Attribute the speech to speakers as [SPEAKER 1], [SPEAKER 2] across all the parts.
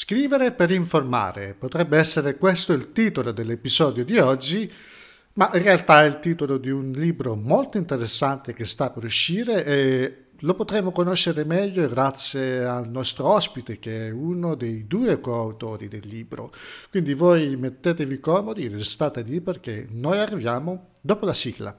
[SPEAKER 1] Scrivere per informare potrebbe essere questo il titolo dell'episodio di oggi, ma in realtà è il titolo di un libro molto interessante che sta per uscire e lo potremo conoscere meglio grazie al nostro ospite che è uno dei due coautori del libro. Quindi voi mettetevi comodi, restate lì perché noi arriviamo dopo la sigla.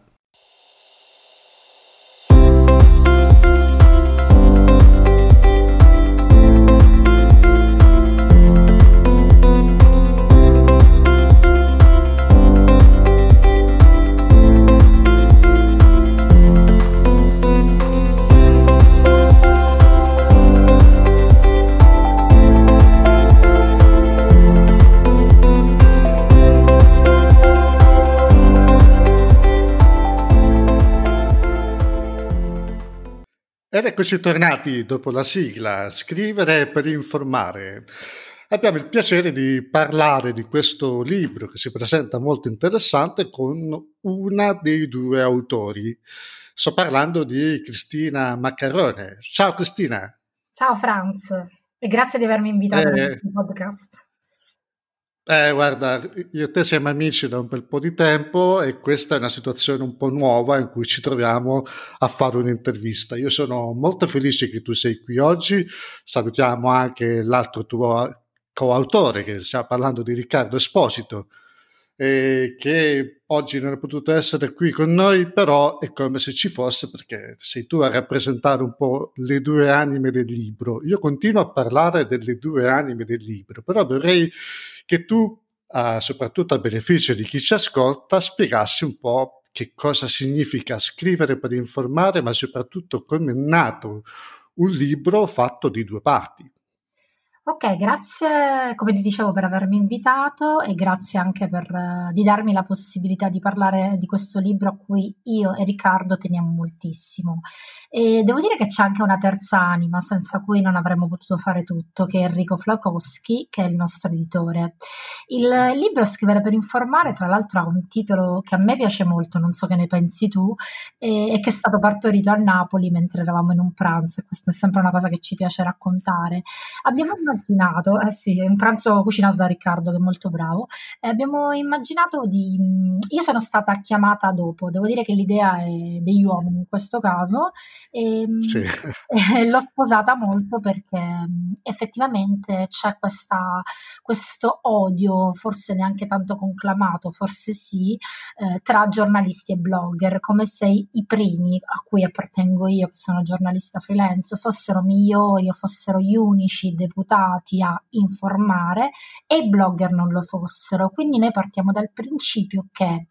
[SPEAKER 1] Ed eccoci tornati dopo la sigla, scrivere per informare. Abbiamo il piacere di parlare di questo libro che si presenta molto interessante con una dei due autori. Sto parlando di Cristina Maccarone. Ciao Cristina.
[SPEAKER 2] Ciao Franz e grazie di avermi invitato eh, nel podcast.
[SPEAKER 1] Eh, guarda, io e te siamo amici da un bel po' di tempo e questa è una situazione un po' nuova in cui ci troviamo a fare un'intervista. Io sono molto felice che tu sei qui oggi. Salutiamo anche l'altro tuo coautore, che stiamo parlando di Riccardo Esposito, eh, che oggi non è potuto essere qui con noi, però è come se ci fosse perché sei tu a rappresentare un po' le due anime del libro. Io continuo a parlare delle due anime del libro, però vorrei che tu, eh, soprattutto a beneficio di chi ci ascolta, spiegassi un po' che cosa significa scrivere per informare, ma soprattutto come è nato un libro fatto di due parti.
[SPEAKER 2] Ok, grazie come ti dicevo per avermi invitato e grazie anche per, uh, di darmi la possibilità di parlare di questo libro a cui io e Riccardo teniamo moltissimo. E devo dire che c'è anche una terza anima senza cui non avremmo potuto fare tutto, che è Enrico Flakowski, che è il nostro editore. Il libro Scrivere per informare, tra l'altro, ha un titolo che a me piace molto, non so che ne pensi tu, e che è stato partorito a Napoli mentre eravamo in un pranzo, e questa è sempre una cosa che ci piace raccontare. Abbiamo immaginato, eh sì, è un pranzo cucinato da Riccardo che è molto bravo, e abbiamo immaginato di... Io sono stata chiamata dopo, devo dire che l'idea è degli uomini in questo caso, e, sì. e l'ho sposata molto perché effettivamente c'è questa, questo odio, forse neanche tanto conclamato, forse sì, eh, tra giornalisti e blogger, come se i primi a cui appartengo io, che sono giornalista freelance, fossero migliori o fossero gli unici deputati abituati a informare e i blogger non lo fossero. Quindi noi partiamo dal principio che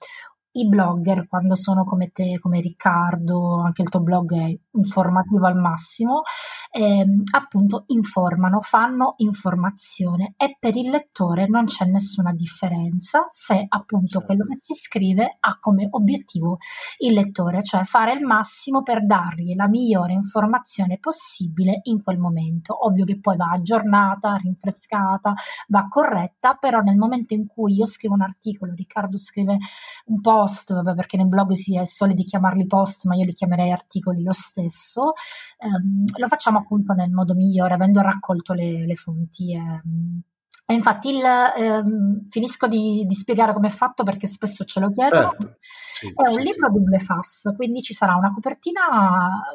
[SPEAKER 2] i blogger, quando sono come te, come Riccardo, anche il tuo blog è informativo al massimo, ehm, appunto informano, fanno informazione e per il lettore non c'è nessuna differenza se appunto quello che si scrive ha come obiettivo il lettore, cioè fare il massimo per dargli la migliore informazione possibile in quel momento. Ovvio che poi va aggiornata, rinfrescata, va corretta, però nel momento in cui io scrivo un articolo, Riccardo scrive un post, vabbè, perché nel blog si è soliti chiamarli post, ma io li chiamerei articoli lo stesso, ehm, lo facciamo appunto nel modo migliore, avendo raccolto le, le fonti. Eh, e infatti il, ehm, finisco di, di, spiegare come è fatto perché spesso ce lo chiedono. Certo. Sì, è un sì, libro sì. double fas, quindi ci sarà una copertina,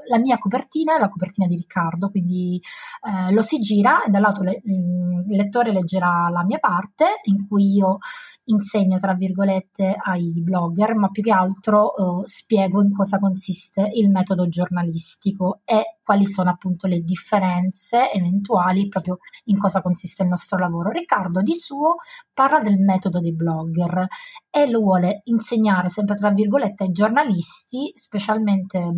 [SPEAKER 2] la mia copertina e la copertina di Riccardo, quindi eh, lo si gira e dal lato le, il lettore leggerà la mia parte in cui io insegno tra virgolette ai blogger, ma più che altro eh, spiego in cosa consiste il metodo giornalistico e quali sono appunto le differenze eventuali proprio in cosa consiste il nostro lavoro. Riccardo di suo parla del metodo dei blogger e lo vuole insegnare sempre tra virgolette ai giornalisti, specialmente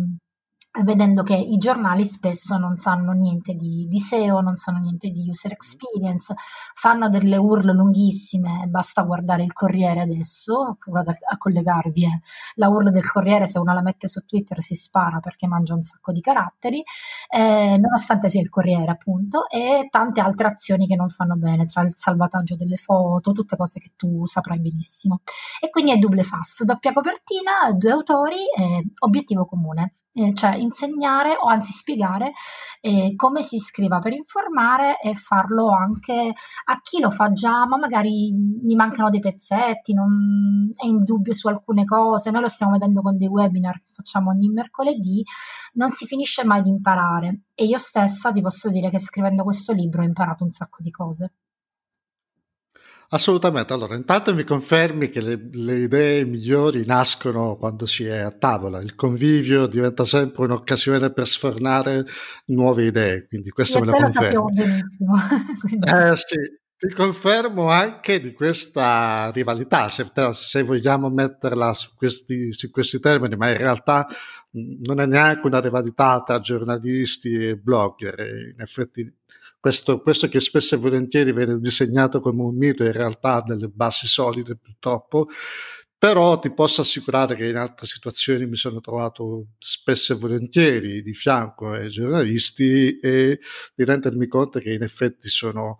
[SPEAKER 2] vedendo che i giornali spesso non sanno niente di, di, SEO, non sanno niente di user experience, fanno delle URL lunghissime, basta guardare il Corriere adesso, vado a, collegarvi, eh. la URL del Corriere se uno la mette su Twitter si spara perché mangia un sacco di caratteri, eh, nonostante sia il Corriere appunto, e tante altre azioni che non fanno bene, tra il salvataggio delle foto, tutte cose che tu saprai benissimo. E quindi è double fast, doppia copertina, due autori e obiettivo comune eh, cioè insegnare o anzi spiegare eh, come si scriva per informare e farlo anche a chi lo fa già, ma magari gli mancano dei pezzetti, non è in dubbio su alcune cose. Noi lo stiamo vedendo con dei webinar che facciamo ogni mercoledì, non si finisce mai di imparare. E io stessa ti posso dire che scrivendo questo libro ho imparato un sacco di cose.
[SPEAKER 1] Assolutamente. Allora, intanto mi confermi che le, le, idee migliori nascono quando si è a tavola. Il convivio diventa sempre un'occasione per sfornare nuove idee, quindi questo me lo confermo. eh, sì. Ti confermo anche di questa rivalità, se, se vogliamo metterla su questi, su questi, termini, ma in realtà non è neanche una rivalità tra giornalisti e blogger. In effetti questo, questo, che spesso e volentieri viene disegnato come un mito in realtà ha delle basi solide purtroppo, però ti posso assicurare che in altre situazioni mi sono trovato spesso e volentieri di fianco ai giornalisti e di rendermi conto che in effetti sono,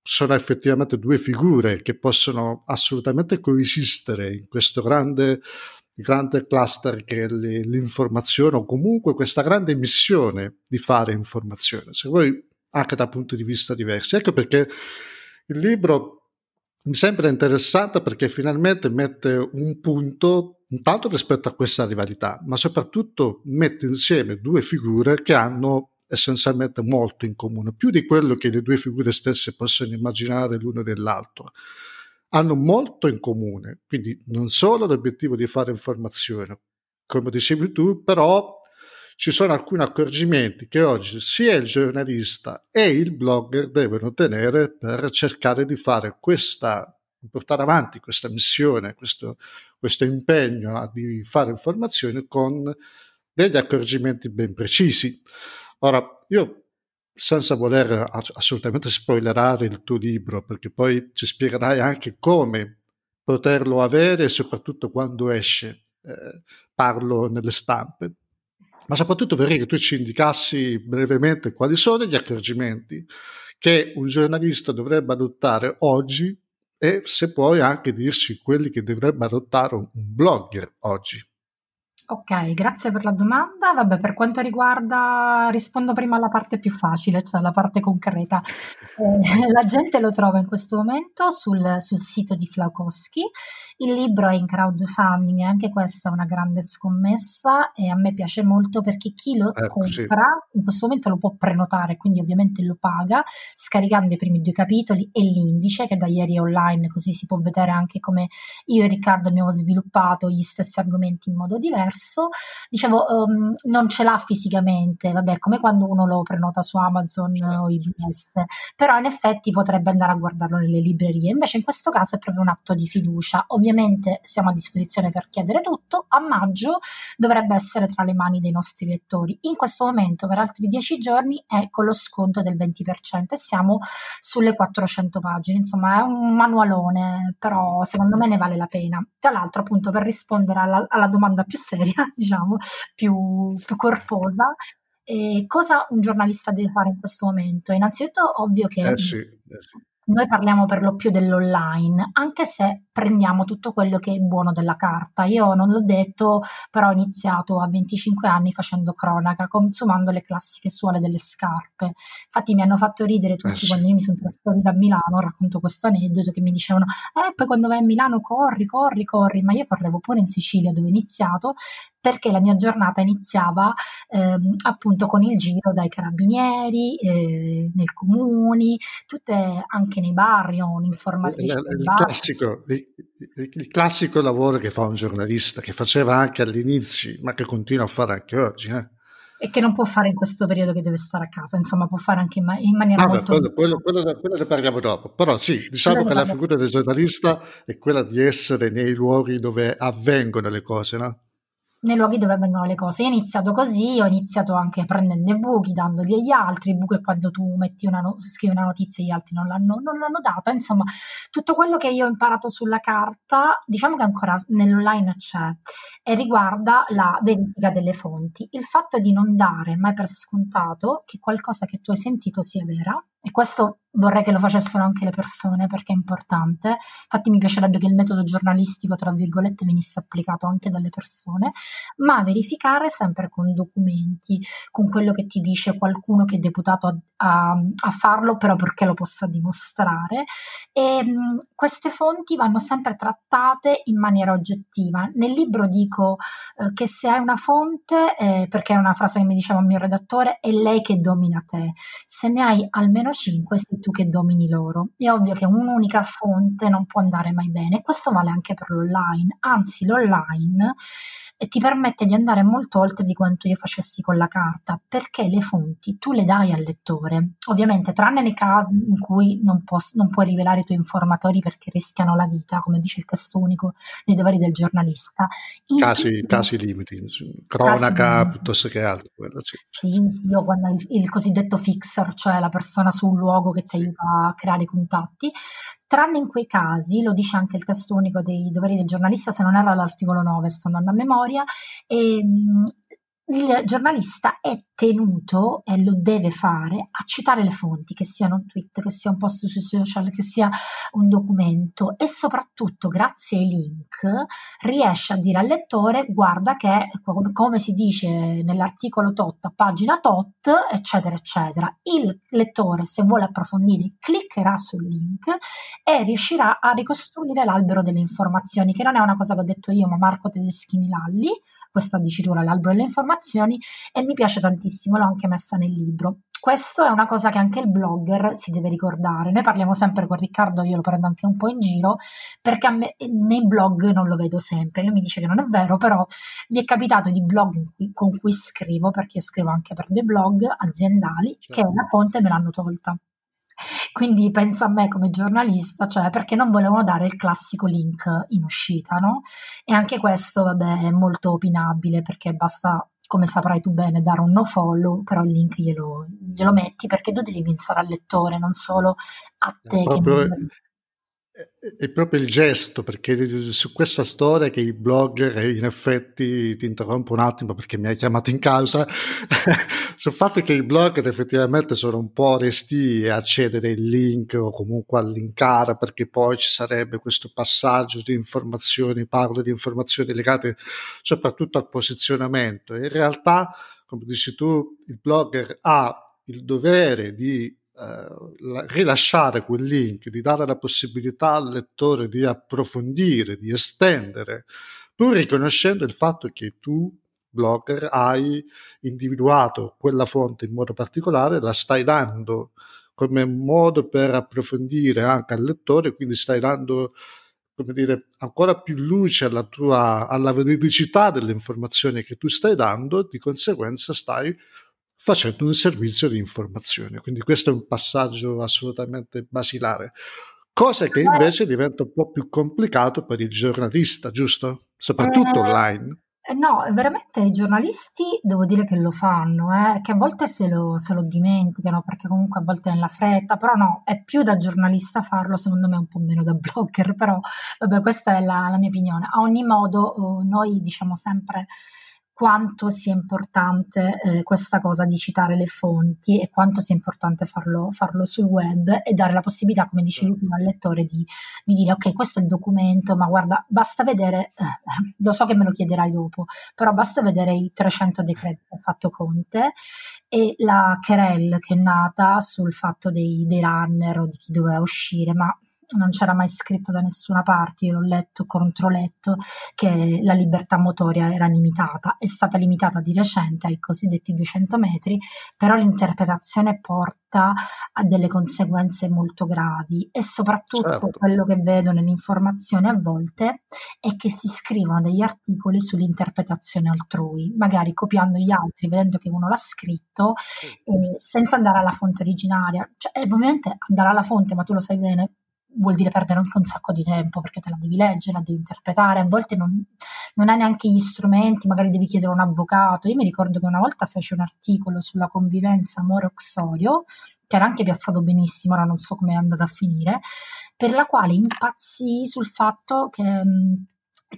[SPEAKER 1] sono effettivamente due figure che possono assolutamente coesistere in questo grande grande cluster che è l'informazione o comunque questa grande missione di fare informazione. Se voi anche da punti di vista diversi. Ecco perché il libro mi sembra interessante perché finalmente mette un punto intanto rispetto a questa rivalità, ma soprattutto mette insieme due figure che hanno essenzialmente molto in comune, più di quello che le due figure stesse possono immaginare l'uno dell'altro. Hanno molto in comune, quindi non solo l'obiettivo di fare informazione, come dicevi tu, però ci sono alcuni accorgimenti che oggi sia il giornalista e il blogger devono tenere per cercare di fare questa, portare avanti questa missione, questo, questo impegno di fare informazione con degli accorgimenti ben precisi. Ora, io senza voler assolutamente spoilerare il tuo libro, perché poi ci spiegherai anche come poterlo avere e soprattutto quando esce. Eh, parlo nelle stampe ma soprattutto vorrei che tu ci indicassi brevemente quali sono gli accorgimenti che un giornalista dovrebbe adottare oggi e se puoi anche dirci quelli che dovrebbe adottare un blogger oggi.
[SPEAKER 2] Ok, grazie per la domanda. Vabbè, per quanto riguarda, rispondo prima alla parte più facile, cioè la parte concreta. Eh, la gente lo trova in questo momento sul, sul sito di Flaukowski. Il libro è in crowdfunding, anche questa è una grande scommessa e a me piace molto perché chi lo eh, compra sì. in questo momento lo può prenotare, quindi ovviamente lo paga scaricando i primi due capitoli e l'indice che da ieri è online, così si può vedere anche come io e Riccardo abbiamo sviluppato gli stessi argomenti in modo diverso diverso, dicevo, um, non ce l'ha fisicamente, vabbè, come quando uno lo prenota su Amazon o IBS, però in effetti potrebbe andare a guardarlo nelle librerie. Invece in questo caso è proprio un atto di fiducia. Ovviamente siamo a disposizione per chiedere tutto, a maggio dovrebbe essere tra le mani dei nostri lettori. In questo momento per altri dieci giorni è con lo sconto del 20% e siamo sulle 400 pagine, insomma è un manualone, però secondo me ne vale la pena. Tra l'altro appunto per rispondere alla, alla domanda più seria, seria, diciamo, più, più corposa. E cosa un giornalista deve fare in questo momento? Innanzitutto, ovvio che
[SPEAKER 1] eh sì, eh sì.
[SPEAKER 2] Noi parliamo per lo più dell'online, anche se prendiamo tutto quello che è buono della carta. Io non l'ho detto, però ho iniziato a 25 anni facendo cronaca, consumando le classiche suole delle scarpe. Infatti mi hanno fatto ridere tutti eh quando io mi sono trasferita a Milano, racconto questo aneddoto che mi dicevano "Eh, poi quando vai a Milano corri, corri, corri", ma io correvo pure in Sicilia dove ho iniziato perché la mia giornata iniziava ehm, appunto con il giro dai carabinieri, eh, nei comuni, tutte anche nei barri, ho un'informatrice il,
[SPEAKER 1] il, classico, il, il, classico lavoro che fa un giornalista, che faceva anche all'inizio, ma che continua a fare anche oggi. Eh?
[SPEAKER 2] e che non può fare in questo periodo che deve stare a casa, insomma può fare anche in, ma- in maniera ah, molto...
[SPEAKER 1] Quello, quello, quello, quello, ne parliamo dopo, però sì, diciamo che la figura del giornalista è quella di essere nei luoghi dove avvengono le cose, no?
[SPEAKER 2] Nei luoghi dove avvengono le cose. Io ho iniziato così, ho iniziato anche prendendo i buchi, dandoli agli altri. Il buco è quando tu metti una no- scrivi una notizia e gli altri non l'hanno, non l'hanno data. Insomma, tutto quello che io ho imparato sulla carta, diciamo che ancora nell'online c'è, e riguarda la verifica delle fonti. Il fatto di non dare mai per scontato che qualcosa che tu hai sentito sia vera, e questo vorrei che lo facessero anche le persone perché è importante. Infatti mi piacerebbe che il metodo giornalistico, tra virgolette, venisse applicato anche dalle persone, ma verificare sempre con documenti, con quello che ti dice qualcuno che è deputato a, a, a farlo, però perché lo possa dimostrare. E mh, queste fonti vanno sempre trattate in maniera oggettiva. Nel libro dico eh, che se hai una fonte, eh, perché è una frase che mi diceva il mio redattore, è lei che domina te. Se ne hai almeno cinque, sei tu che domini loro. È ovvio che un'unica fonte non può andare mai bene. Questo vale anche per l'online. Anzi, l'online eh, ti permette di andare molto oltre di quanto io facessi con la carta, perché le fonti tu le dai al lettore. Ovviamente, tranne nei casi in cui non, può, non puoi rivelare i tuoi informatori perché rischiano la vita, come dice il testo unico dei doveri del giornalista.
[SPEAKER 1] Casi, tutto, casi limiti, cronaca casi piuttosto che altro. Quello, sì.
[SPEAKER 2] Sì, sì, o quando il, il cosiddetto fixer, cioè la persona sul luogo che ti aiuta a creare i contatti, tranne in quei casi, lo dice anche il testo unico dei doveri del giornalista, se non era l'articolo 9, sto andando a memoria, e, il giornalista è tenuto e lo deve fare a citare le fonti, che siano un tweet, che sia un post sui social, che sia un documento e soprattutto grazie ai link riesce a dire al lettore guarda che come, come si dice nell'articolo tot a pagina tot eccetera eccetera. Il lettore se vuole approfondire cliccherà sul link e riuscirà a ricostruire l'albero delle informazioni che non è una cosa che ho detto io ma Marco Tedeschini Lalli, questa dicitura l'albero delle informazioni e mi piace tantissimo tantissimo, l'ho anche messa nel libro. Questo è una cosa che anche il blogger si deve ricordare. Noi parliamo sempre con Riccardo, io lo prendo anche un po' in giro, perché a me, nei blog non lo vedo sempre. Lui mi dice che non è vero, però mi è capitato di blog cui, con cui scrivo, perché io scrivo anche per dei blog aziendali, certo. che la fonte me l'hanno tolta. Quindi penso a me come giornalista, cioè perché non volevano dare il classico link in uscita, no? E anche questo, vabbè, è molto opinabile perché basta come saprai tu bene, dare un no follow, però il link glielo, glielo metti perché tu devi pensare al lettore, non solo a te.
[SPEAKER 1] Proprio, che non è proprio il gesto, perché su questa storia che i blogger, in effetti ti interrompo un attimo perché mi hai chiamato in causa, sul fatto che i blogger effettivamente sono un po' resti a accedere il link o comunque a linkare perché poi ci sarebbe questo passaggio di informazioni, parlo di informazioni legate soprattutto al posizionamento. In realtà, come dici tu, il blogger ha il dovere di eh, rilasciare quel link, di dare la possibilità al lettore di approfondire, di estendere, pur riconoscendo il fatto che tu, blogger, hai individuato quella fonte in modo particolare, la stai dando come modo per approfondire anche al lettore, quindi stai dando come dire, ancora più luce alla tua alla veridicità delle informazioni che tu stai dando, di conseguenza stai facendo un servizio di informazione. Quindi questo è un passaggio assolutamente basilare, cosa che invece diventa un po' più complicato per il giornalista, giusto? Soprattutto eh, online.
[SPEAKER 2] Eh, no, veramente i giornalisti devo dire che lo fanno, eh, che a volte se lo, se lo, dimenticano perché comunque a volte nella fretta, però no, è più da giornalista farlo, secondo me un po' meno da blogger, però vabbè questa è la, la mia opinione. A ogni modo oh, noi diciamo sempre quanto sia importante eh, questa cosa di citare le fonti e quanto sia importante farlo, farlo sul web e dare la possibilità, come dicevi certo. prima, al lettore di, di, dire ok, questo è il documento, ma guarda, basta vedere, eh, lo so che me lo chiederai dopo, però basta vedere i 300 decreti che ha fatto Conte e la querelle che è nata sul fatto dei, dei runner o di chi doveva uscire, ma non c'era mai scritto da nessuna parte, io l'ho letto, controletto, che la libertà motoria era limitata, è stata limitata di recente ai cosiddetti 200 metri, però l'interpretazione porta a delle conseguenze molto gravi e soprattutto certo. quello che vedo nell'informazione a volte è che si scrivono degli articoli sull'interpretazione altrui, magari copiando gli altri, vedendo che uno l'ha scritto, eh, senza andare alla fonte originaria. Cioè, ovviamente andare alla fonte, ma tu lo sai bene, vuol dire perdere anche un sacco di tempo perché te la devi leggere, la devi interpretare, a volte non, non hai neanche gli strumenti, magari devi chiedere un avvocato. Io mi ricordo che una volta feci un articolo sulla convivenza amore-oxorio, che era anche piazzato benissimo, ora non so come è andato a finire, per la quale impazzì sul fatto che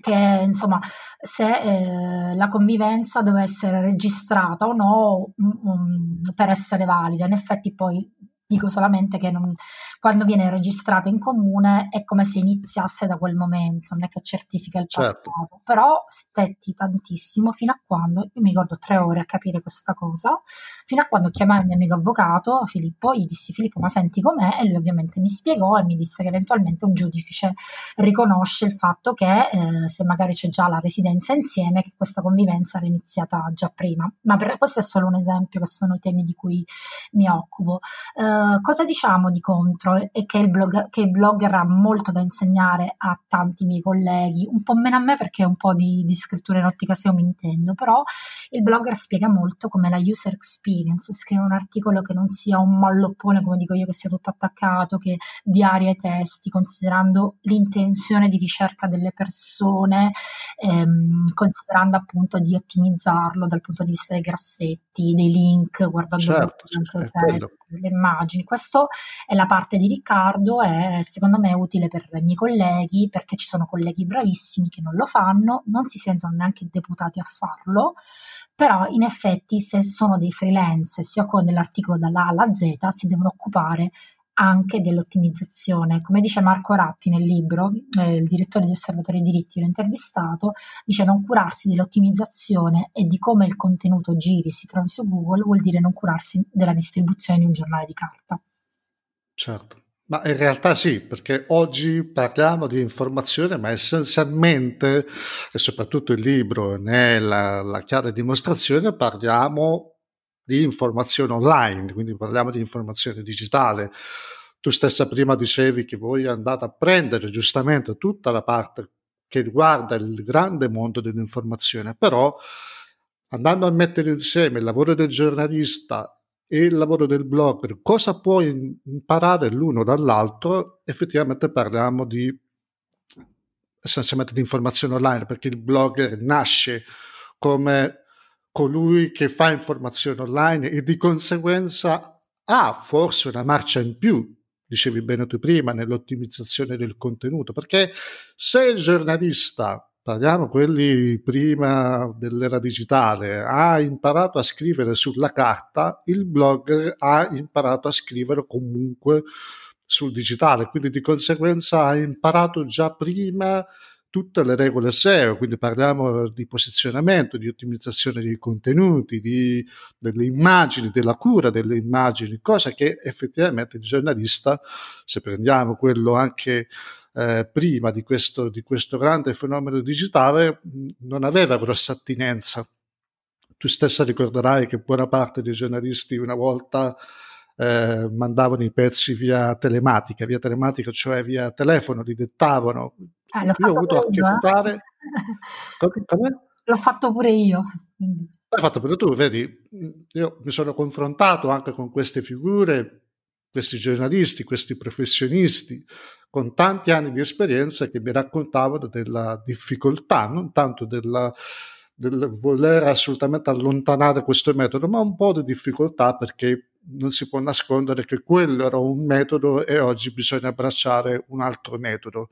[SPEAKER 2] che insomma se eh, la convivenza deve essere registrata o no um, per essere valida in effetti poi dico solamente che non, quando viene registrato in comune è come se iniziasse da quel momento, non è che certifica il certo. passato, però stetti tantissimo fino a quando, io mi ricordo tre ore a capire questa cosa, fino a quando chiamai il mio amico avvocato Filippo, gli dissi Filippo ma senti com'è e lui ovviamente mi spiegò e mi disse che eventualmente un giudice riconosce il fatto che eh, se magari c'è già la residenza insieme, che questa convivenza era iniziata già prima, ma per, questo è solo un esempio che sono i temi di cui mi occupo. Eh, eh, cosa diciamo di contro? È che il, blog, che il, blogger ha molto da insegnare a tanti miei colleghi, un po' meno a me perché un po' di, di scrittura in ottica SEO mi intendo, però il blogger spiega molto come la user experience, scrive un articolo che non sia un malloppone, come dico io, che sia tutto attaccato, che diaria i testi, considerando l'intenzione di ricerca delle persone, ehm, considerando appunto di ottimizzarlo dal punto di vista dei grassetti, dei link, guardando certo, il testo, le immagini immagini. Questo è la parte di Riccardo e secondo me è utile per i miei colleghi perché ci sono colleghi bravissimi che non lo fanno, non si sentono neanche deputati a farlo, però in effetti se sono dei freelance, si occupano dell'articolo dalla A alla Z, si devono occupare anche dell'ottimizzazione. Come dice Marco Ratti nel libro, eh, il direttore di Osservatorio dei diritti, l'ho intervistato, dice non curarsi dell'ottimizzazione e di come il contenuto giri si trovi su Google vuol dire non curarsi della distribuzione di un giornale di carta.
[SPEAKER 1] Certo. Ma in realtà sì, perché oggi parliamo di informazione, ma essenzialmente, e soprattutto il libro ne è la, la chiara dimostrazione, parliamo di informazione online, quindi parliamo di informazione digitale. Tu stessa prima dicevi che voi andate a prendere giustamente tutta la parte che riguarda il grande mondo dell'informazione, però andando a mettere insieme il lavoro del giornalista e il lavoro del blogger, cosa può imparare l'uno dall'altro, effettivamente parliamo di essenzialmente di informazione online, perché il blogger nasce come colui che fa informazione online e di conseguenza ha forse una marcia in più, dicevi bene tu prima, nell'ottimizzazione del contenuto, perché se il giornalista, parliamo quelli prima dell'era digitale, ha imparato a scrivere sulla carta, il blogger ha imparato a scrivere comunque sul digitale, quindi di conseguenza ha imparato già prima tutte le regole SEO, quindi parliamo di posizionamento, di ottimizzazione dei contenuti, di, delle immagini, della cura delle immagini, cosa che effettivamente il giornalista, se prendiamo quello anche eh, prima di questo, di questo grande fenomeno digitale, non aveva grossa attinenza. Tu stessa ricorderai che buona parte dei giornalisti una volta eh, mandavano i pezzi via telematica, via telematica, cioè via telefono, li dettavano,
[SPEAKER 2] eh, io ho avuto a che io, fare. L'ho fatto pure io.
[SPEAKER 1] L'hai fatto pure tu, vedi? Io mi sono confrontato anche con queste figure, questi giornalisti, questi professionisti, con tanti anni di esperienza che mi raccontavano della difficoltà, non tanto della, del voler assolutamente allontanare questo metodo, ma un po' di difficoltà perché non si può nascondere che quello era un metodo e oggi bisogna abbracciare un altro metodo.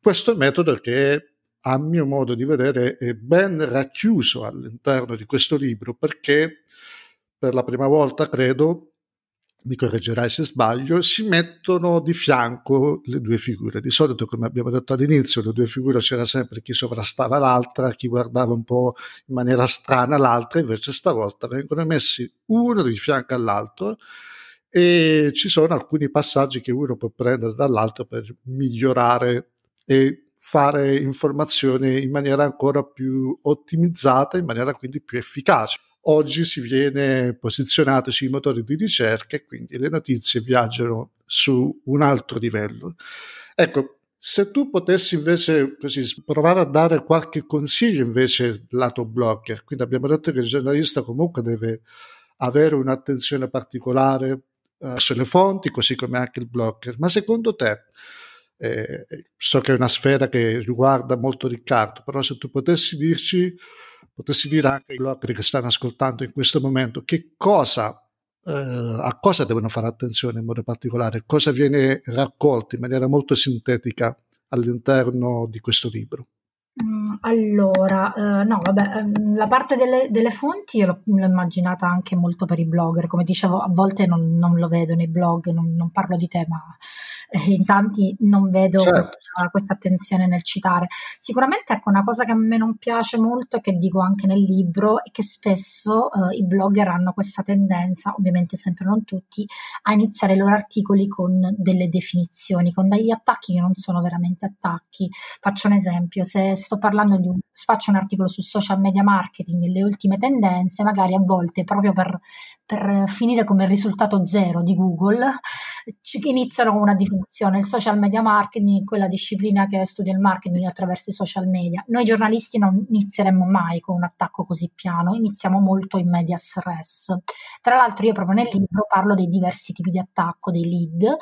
[SPEAKER 1] Questo metodo che a mio modo di vedere è ben racchiuso all'interno di questo libro perché per la prima volta, credo, mi correggerai se sbaglio, si mettono di fianco le due figure. Di solito, come abbiamo detto all'inizio, le due figure c'era sempre chi sovrastava l'altra, chi guardava un po' in maniera strana l'altra, invece stavolta vengono messi uno di fianco all'altro e ci sono alcuni passaggi che uno può prendere dall'altro per migliorare e fare informazione in maniera ancora più ottimizzata, in maniera quindi più efficace. Oggi si viene posizionato sui motori di ricerca e quindi le notizie viaggiano su un altro livello. Ecco, se tu potessi invece così, provare a dare qualche consiglio invece lato blogger, quindi abbiamo detto che il giornalista comunque deve avere un'attenzione particolare eh, sulle fonti, così come anche il blogger, ma secondo te eh, so che è una sfera che riguarda molto Riccardo, però se tu potessi dirci, potessi dire anche ai blogger che stanno ascoltando in questo momento che cosa, eh, a cosa devono fare attenzione in modo particolare, cosa viene raccolto in maniera molto sintetica all'interno di questo libro.
[SPEAKER 2] Mm allora, uh, no, vabbè, um, la parte delle, delle fonti io l'ho, l'ho, immaginata anche molto per i blogger, come dicevo, a volte non, non lo vedo nei blog, non, non parlo di te, ma eh, in tanti non vedo certo. questa, questa, attenzione nel citare. Sicuramente ecco una cosa che a me non piace molto e che dico anche nel libro è che spesso eh, i blogger hanno questa tendenza, ovviamente sempre non tutti, a iniziare i loro articoli con delle definizioni, con degli attacchi che non sono veramente attacchi. Faccio un esempio, se sto parlando di un, faccio un articolo su social media marketing e le ultime tendenze, magari a volte proprio per, per finire come risultato zero di Google, iniziano con una definizione definizione, il social media marketing è quella disciplina che studia il marketing attraverso i social media. Noi giornalisti non inizieremmo mai con un attacco così piano, iniziamo molto in medias res. Tra l'altro io proprio nel libro parlo dei diversi tipi di attacco, dei lead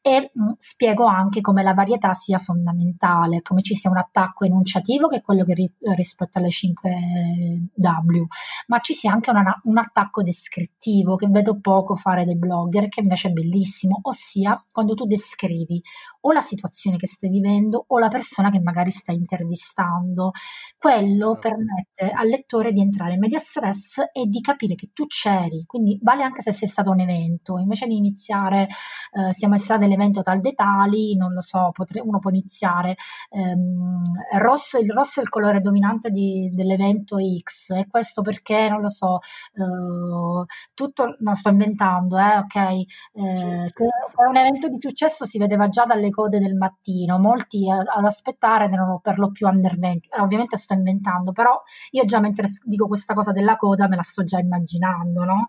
[SPEAKER 2] e mh, mm, spiego anche come la varietà sia fondamentale, come ci sia un attacco enunciativo che è quello che ri- rispetto alle 5W, ma ci sia anche una, un attacco descrittivo che vedo poco fare dei blogger che invece è bellissimo, ossia quando tu descrivi descrivi o la situazione che stai vivendo o la persona che magari stai intervistando. Quello certo. permette al lettore di entrare in media stress e di capire che tu c'eri, quindi vale anche se sei stato un evento, invece di iniziare eh, siamo stati all'evento tal dei tali, non lo so, potre, uno può iniziare ehm, rosso, il rosso è il colore dominante di, dell'evento X e questo perché, non lo so, eh, tutto, no sto inventando, eh, ok, eh, che è un evento di successo si vedeva già dalle code del mattino, molti ad aspettare erano per lo più under 20, eh, ovviamente sto inventando, però io già mentre dico questa cosa della coda me la sto già immaginando, no?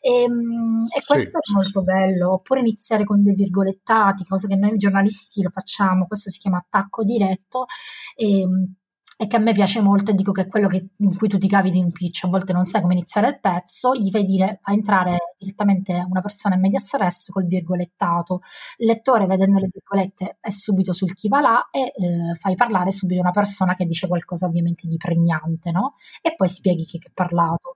[SPEAKER 2] E, ehm, e questo sì. è molto bello, oppure iniziare con dei virgolettati, cosa che noi giornalisti lo facciamo, questo si chiama attacco diretto. E, ehm, e che a me piace molto e dico che è quello che, in cui tu ti cavi di impiccio, a volte non sai come iniziare il pezzo, gli fai dire, fa entrare direttamente una persona in media stress col virgolettato, il lettore vedendo le virgolette è subito sul chi va là e eh, fai parlare subito una persona che dice qualcosa ovviamente di pregnante, no? E poi spieghi chi ha parlato.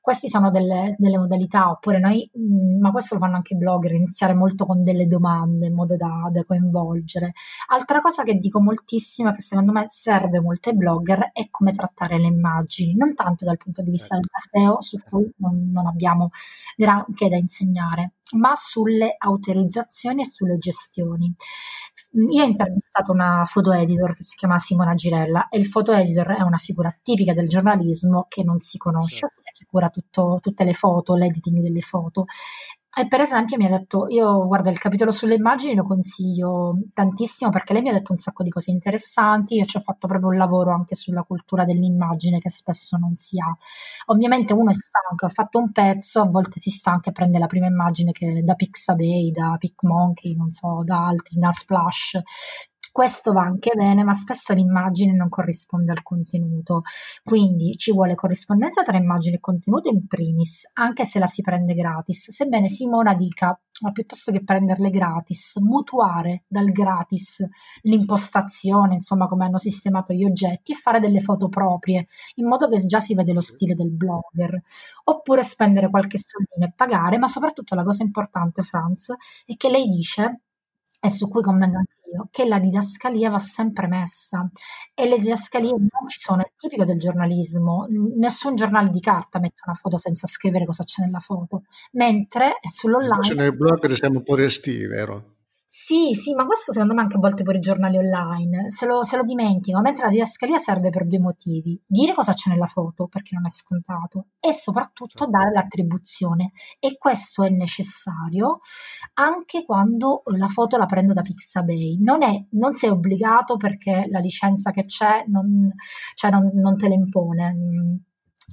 [SPEAKER 2] Queste sono delle, delle modalità, oppure noi, mh, mm, ma questo lo fanno anche i blogger, iniziare molto con delle domande in modo da, da coinvolgere. Altra cosa che dico moltissimo e che secondo me serve molto ai blogger è come trattare le immagini, non tanto dal punto di vista del SEO, su cui non, non abbiamo granché da insegnare, ma sulle autorizzazioni e sulle gestioni. Io ho intervistato una foto editor che si chiama Simona Girella e il foto editor è una figura tipica del giornalismo che non si conosce, certo. che cura tutto, tutte le foto, l'editing delle foto e per esempio mi ha detto, io guarda il capitolo sulle immagini lo consiglio tantissimo perché lei mi ha detto un sacco di cose interessanti, io ci ho fatto proprio un lavoro anche sulla cultura dell'immagine che spesso non si ha. Ovviamente uno è stanco, ha fatto un pezzo, a volte si stanca e prende la prima immagine che da Pixabay, da PicMonkey, non so, da altri, da Splash, questo va anche bene, ma spesso l'immagine non corrisponde al contenuto. Quindi ci vuole corrispondenza tra immagine e contenuto in primis, anche se la si prende gratis. Sebbene Simona dica ma piuttosto che prenderle gratis, mutuare dal gratis l'impostazione, insomma, come hanno sistemato gli oggetti e fare delle foto proprie, in modo che già si vede lo stile del blogger, oppure spendere qualche soldino e pagare, ma soprattutto la cosa importante, Franz, è che lei dice, e su cui convengo anche io, che la didascalia va sempre messa. E le didascalie non ci sono, è tipico del giornalismo, nessun giornale di carta mette una foto senza scrivere cosa c'è nella foto, mentre sull'online... Invece
[SPEAKER 1] nel blog siamo un po' resti, vero?
[SPEAKER 2] Sì, sì, ma questo secondo me anche a volte per i giornali online se lo, se lo dimenticano, mentre la didascalia serve per due motivi. Dire cosa c'è nella foto, perché non è scontato, e soprattutto certo. dare l'attribuzione. E questo è necessario anche quando la foto la prendo da Pixabay. Non, è, non sei obbligato perché la licenza che c'è non, cioè non, non te la impone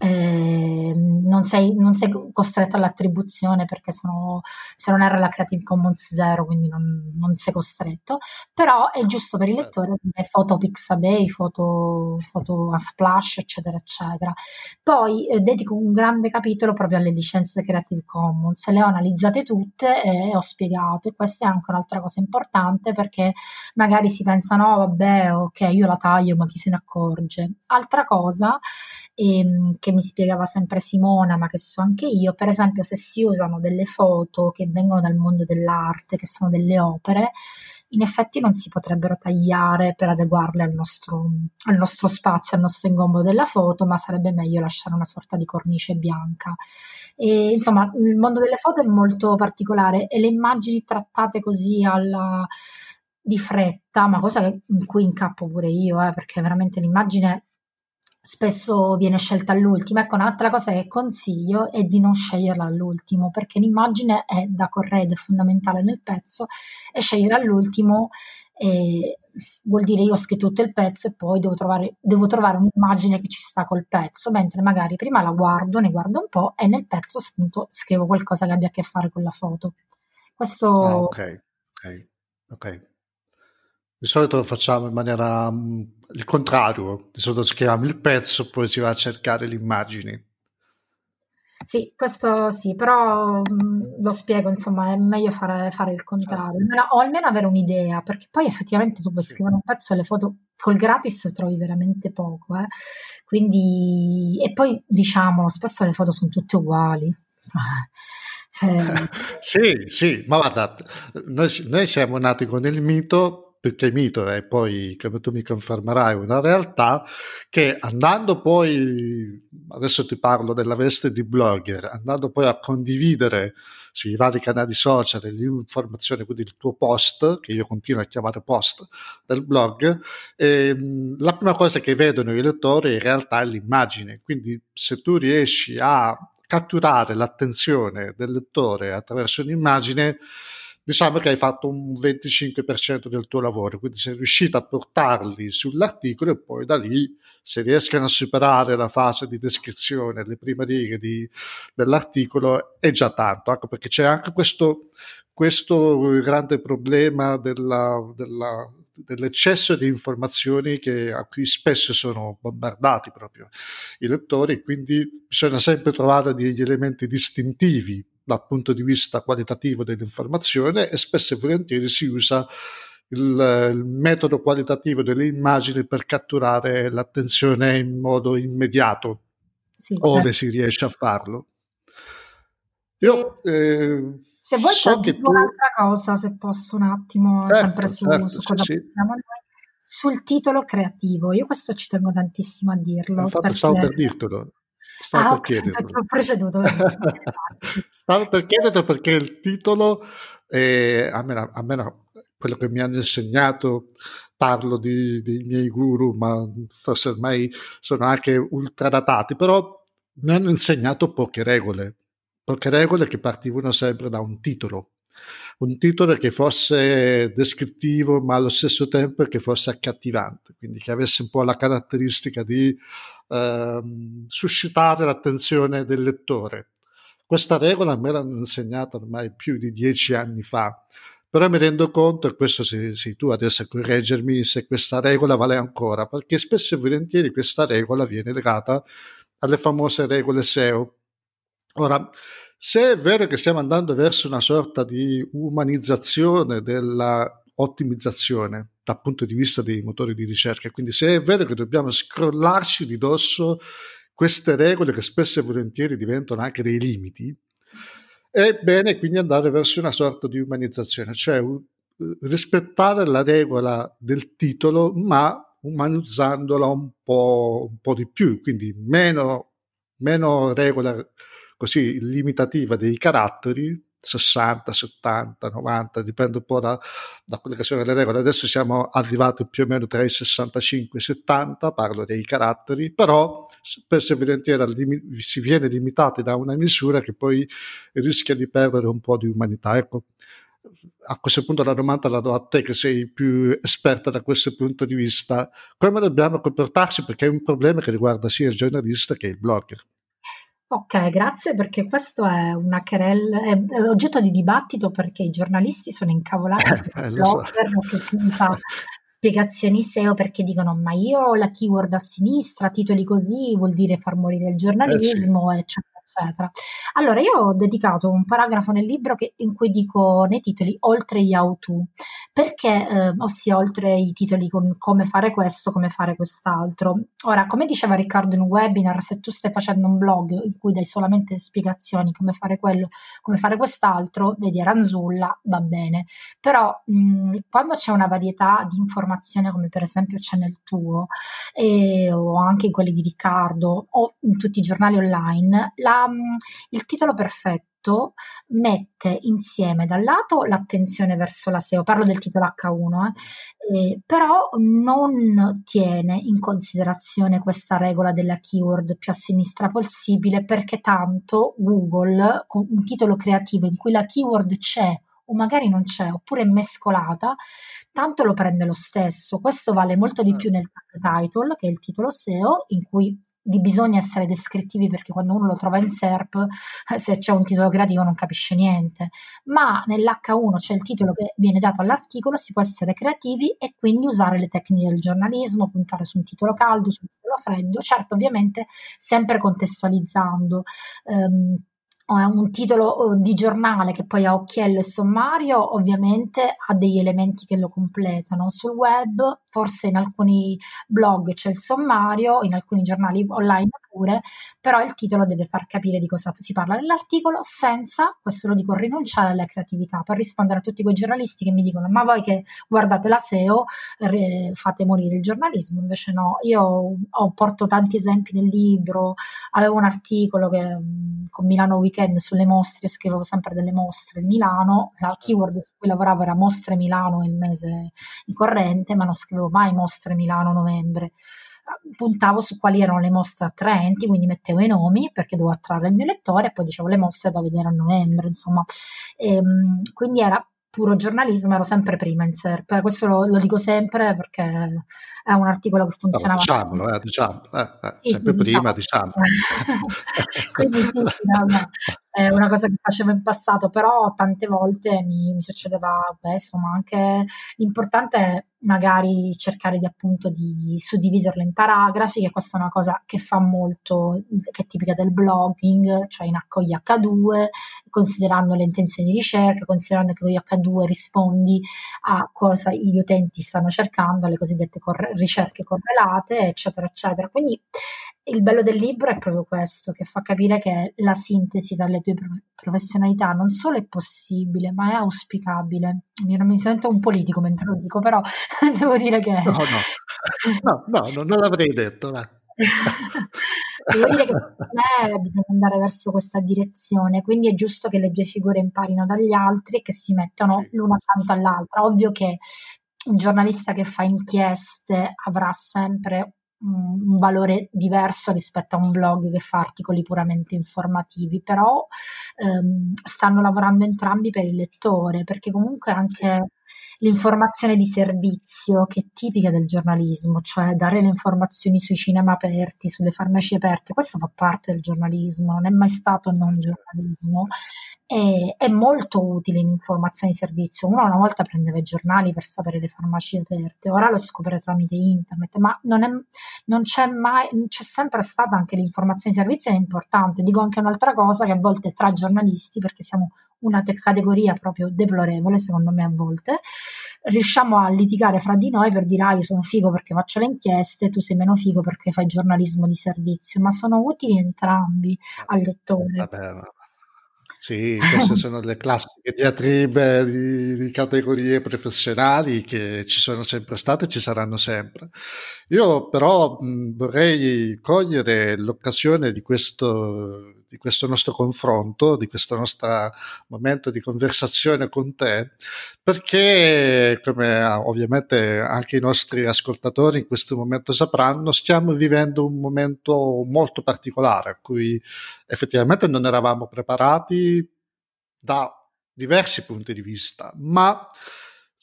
[SPEAKER 2] eh, non, sei, non, sei, costretto all'attribuzione perché sono, se non era la Creative Commons 0 quindi non, non, sei costretto. Però è giusto per il certo. lettore avere foto Pixabay foto, foto a splash eccetera eccetera. Poi eh, dedico un grande capitolo proprio alle licenze Creative Commons. Le ho analizzate tutte e ho spiegato e questa è anche un'altra cosa importante perché magari si pensa no vabbè ok io la taglio ma chi se ne accorge? Altra cosa ehm, che mi spiegava sempre Simona, ma che so anche io, per esempio se si usano delle foto che vengono dal mondo dell'arte, che sono delle opere, in effetti non si potrebbero tagliare per adeguarle al nostro, al nostro spazio, al nostro ingombo della foto, ma sarebbe meglio lasciare una sorta di cornice bianca. E, insomma, il mondo delle foto è molto particolare e le immagini trattate così alla, di fretta, ma cosa in cui incappo pure io, eh, perché veramente l'immagine spesso viene scelta all'ultimo. Ecco, un'altra cosa che consiglio è di non sceglierla all'ultimo, perché l'immagine è da corredo, è fondamentale nel pezzo, e scegliere all'ultimo eh, vuol dire io ho scritto tutto il pezzo e poi devo trovare, devo trovare, un'immagine che ci sta col pezzo, mentre magari prima la guardo, ne guardo un po' e nel pezzo appunto scrivo qualcosa che abbia a che fare con la foto. Questo...
[SPEAKER 1] Ah, ok, ok, ok. Di solito lo facciamo in maniera um, il contrario, di solito scriviamo il pezzo, poi si va a cercare le immagini.
[SPEAKER 2] Sì, questo sì, però mh, lo spiego, insomma, è meglio fare, fare il contrario, almeno, o almeno avere un'idea, perché poi effettivamente tu puoi scrivere un pezzo e le foto col gratis trovi veramente poco, eh? quindi, e poi diciamolo, spesso le foto sono tutte uguali.
[SPEAKER 1] eh. sì, sì, ma guarda, noi, noi siamo nati con il mito perché mito è poi, come tu mi confermerai, una realtà che andando poi, adesso ti parlo della veste di blogger, andando poi a condividere sui vari canali social le informazioni, quindi il tuo post, che io continuo a chiamare post del blog, ehm, la prima cosa che vedono i lettori in realtà è l'immagine, quindi se tu riesci a catturare l'attenzione del lettore attraverso un'immagine, diciamo che hai fatto un 25% del tuo lavoro, quindi sei riuscito a portarli sull'articolo e poi da lì se riescono a superare la fase di descrizione, le prime righe di, dell'articolo è già tanto, ecco perché c'è anche questo, questo grande problema della, della, dell'eccesso di informazioni che, a cui spesso sono bombardati proprio i lettori, quindi bisogna sempre trovare degli elementi distintivi dal punto di vista qualitativo dell'informazione e spesso e volentieri si usa il, il, metodo qualitativo delle immagini per catturare l'attenzione in modo immediato, sì, ove certo. si riesce a farlo.
[SPEAKER 2] Io, eh, se vuoi so che tu... un'altra cosa, se posso un attimo, certo, sempre su, certo, su cosa sì, pensiamo noi, sul titolo creativo. Io questo ci tengo tantissimo a dirlo.
[SPEAKER 1] Infatti perché... stavo per dirtelo. Stavo ah, per okay, Ho preceduto. Stavo per chiederti perché il titolo, eh, almeno, almeno quello che mi hanno insegnato, parlo di, dei miei guru, ma forse ormai sono anche ultradatati, però mi hanno insegnato poche regole, poche regole che partivano sempre da un titolo un titolo che fosse descrittivo ma allo stesso tempo che fosse accattivante, quindi che avesse un po' la caratteristica di eh, suscitare l'attenzione del lettore. Questa regola me l'hanno insegnata ormai più di dieci anni fa, però mi rendo conto, e questo sei, sei tu adesso a correggermi, se questa regola vale ancora, perché spesso e volentieri questa regola viene legata alle famose regole SEO. Ora, se è vero che stiamo andando verso una sorta di umanizzazione della ottimizzazione dal punto di vista dei motori di ricerca, quindi se è vero che dobbiamo scrollarci di dosso queste regole che spesso e volentieri diventano anche dei limiti, è bene quindi andare verso una sorta di umanizzazione, cioè rispettare la regola del titolo, ma umanizzandola un po', un po di più, quindi meno, meno regola così limitativa dei caratteri, 60, 70, 90, dipende un po' da, da, quelle che sono le regole. Adesso siamo arrivati più o meno tra i 65 e i 70, parlo dei caratteri, però spesso e volentieri si viene limitati da una misura che poi rischia di perdere un po' di umanità. Ecco, a questo punto la domanda la do a te che sei più esperta da questo punto di vista. Come dobbiamo comportarci? Perché è un problema che riguarda sia il giornalista che il blogger.
[SPEAKER 2] Ok, grazie perché questo è una querella, è, oggetto di dibattito perché i giornalisti sono incavolati eh, blogger so. che fa spiegazioni SEO perché dicono ma io ho la keyword a sinistra, titoli così vuol dire far morire il giornalismo, eh sì. eccetera, eccetera. Allora, io ho dedicato un paragrafo nel libro che, in cui dico nei titoli oltre gli how to, perché, eh, ossia oltre i titoli con come fare questo, come fare quest'altro. Ora, come diceva Riccardo in un webinar, se tu stai facendo un blog in cui dai solamente spiegazioni come fare quello, come fare quest'altro, vedi Ranzulla, va bene. Però mh, quando c'è una varietà di informazioni, come per esempio c'è nel tuo, e, o anche in quelli di Riccardo, o in tutti i giornali online, la, il titolo perfetto mette insieme da un lato l'attenzione verso la SEO, parlo del titolo H1, eh, eh, però non tiene in considerazione questa regola della keyword più a sinistra possibile perché tanto Google con un titolo creativo in cui la keyword c'è o magari non c'è, oppure è mescolata, tanto lo prende lo stesso. Questo vale molto di più nel title, che è il titolo SEO, in cui di bisogna essere descrittivi perché quando uno lo trova in SERP, eh, se c'è un titolo creativo non capisce niente, ma nell'H1 c'è il titolo che viene dato all'articolo, si può essere creativi e quindi usare le tecniche del giornalismo, puntare su un titolo caldo, su un titolo freddo, certo ovviamente sempre contestualizzando. Um, un titolo di giornale che poi ha occhiello e sommario, ovviamente ha degli elementi che lo completano. Sul web, forse in alcuni blog c'è il sommario, in alcuni giornali online pure, però il titolo deve far capire di cosa si parla nell'articolo senza, questo lo dico, rinunciare alla creatività per rispondere a tutti quei giornalisti che mi dicono ma voi che guardate la SEO re, fate morire il giornalismo, invece no, io ho, porto tanti esempi nel libro, avevo un articolo che con Milano Weekend sulle mostre, scrivevo sempre delle mostre di Milano, la keyword su cui lavoravo era mostre Milano il mese corrente, ma non scrivevo mai mostre Milano novembre puntavo su quali erano le mostre attraenti, quindi mettevo i nomi perché dovevo attrarre il mio lettore e poi dicevo le mostre da vedere a novembre, insomma. E, ehm, quindi era puro giornalismo, ero sempre prima in SERP. Questo lo, lo, dico sempre perché è un articolo che funzionava.
[SPEAKER 1] No, diciamolo, eh, diciamo, eh, eh, sì, sempre sì, prima, diciamo.
[SPEAKER 2] Quindi sì, no, no è una cosa che facevo in passato, però tante volte mi, mi, succedeva questo, ma anche l'importante è magari cercare di appunto di suddividerlo in paragrafi, che questa è una cosa che fa molto, che è tipica del blogging, cioè in H con gli H2, considerando le intenzioni di ricerca, considerando che con gli H2 rispondi a cosa gli utenti stanno cercando, alle cosiddette corre- ricerche correlate, eccetera, eccetera. Quindi il bello del libro è proprio questo, che fa capire che la sintesi tra le due professionalità non solo è possibile, ma è auspicabile. Mi sento un politico mentre lo dico, però devo dire che...
[SPEAKER 1] No, no, no, no non l'avrei detto. Ma...
[SPEAKER 2] devo dire che me bisogna andare verso questa direzione, quindi è giusto che le due figure imparino dagli altri e che si mettano l'una accanto all'altra. Ovvio che un giornalista che fa inchieste avrà sempre un valore diverso rispetto a un blog che fa articoli puramente informativi, però ehm, stanno lavorando entrambi per il lettore, perché comunque anche l'informazione di servizio che è tipica del giornalismo, cioè dare le informazioni sui cinema aperti, sulle farmacie aperte, questo fa parte del giornalismo, non è mai stato non giornalismo, e, è molto utile in informazioni di servizio. Uno una volta prendeva i giornali per sapere le farmacie aperte, ora lo scopre tramite internet, ma non, è, non c'è mai, c'è sempre stata anche l'informazione di servizio, è importante. Dico anche un'altra cosa che a volte tra giornalisti, perché siamo una te- categoria proprio deplorevole, secondo me a volte, riusciamo a litigare fra di noi per dire ah io sono figo perché faccio le inchieste, tu sei meno figo perché fai giornalismo di servizio, ma sono utili entrambi al lettore. Vabbè,
[SPEAKER 1] sì, queste sono le classiche diatribe di, di, categorie professionali che ci sono sempre state e ci saranno sempre. Io però mh, vorrei cogliere l'occasione di questo, di questo nostro confronto, di questo nostro momento di conversazione con te, perché come ah, ovviamente anche i nostri ascoltatori in questo momento sapranno, stiamo vivendo un momento molto particolare a cui effettivamente non eravamo preparati da diversi punti di vista, ma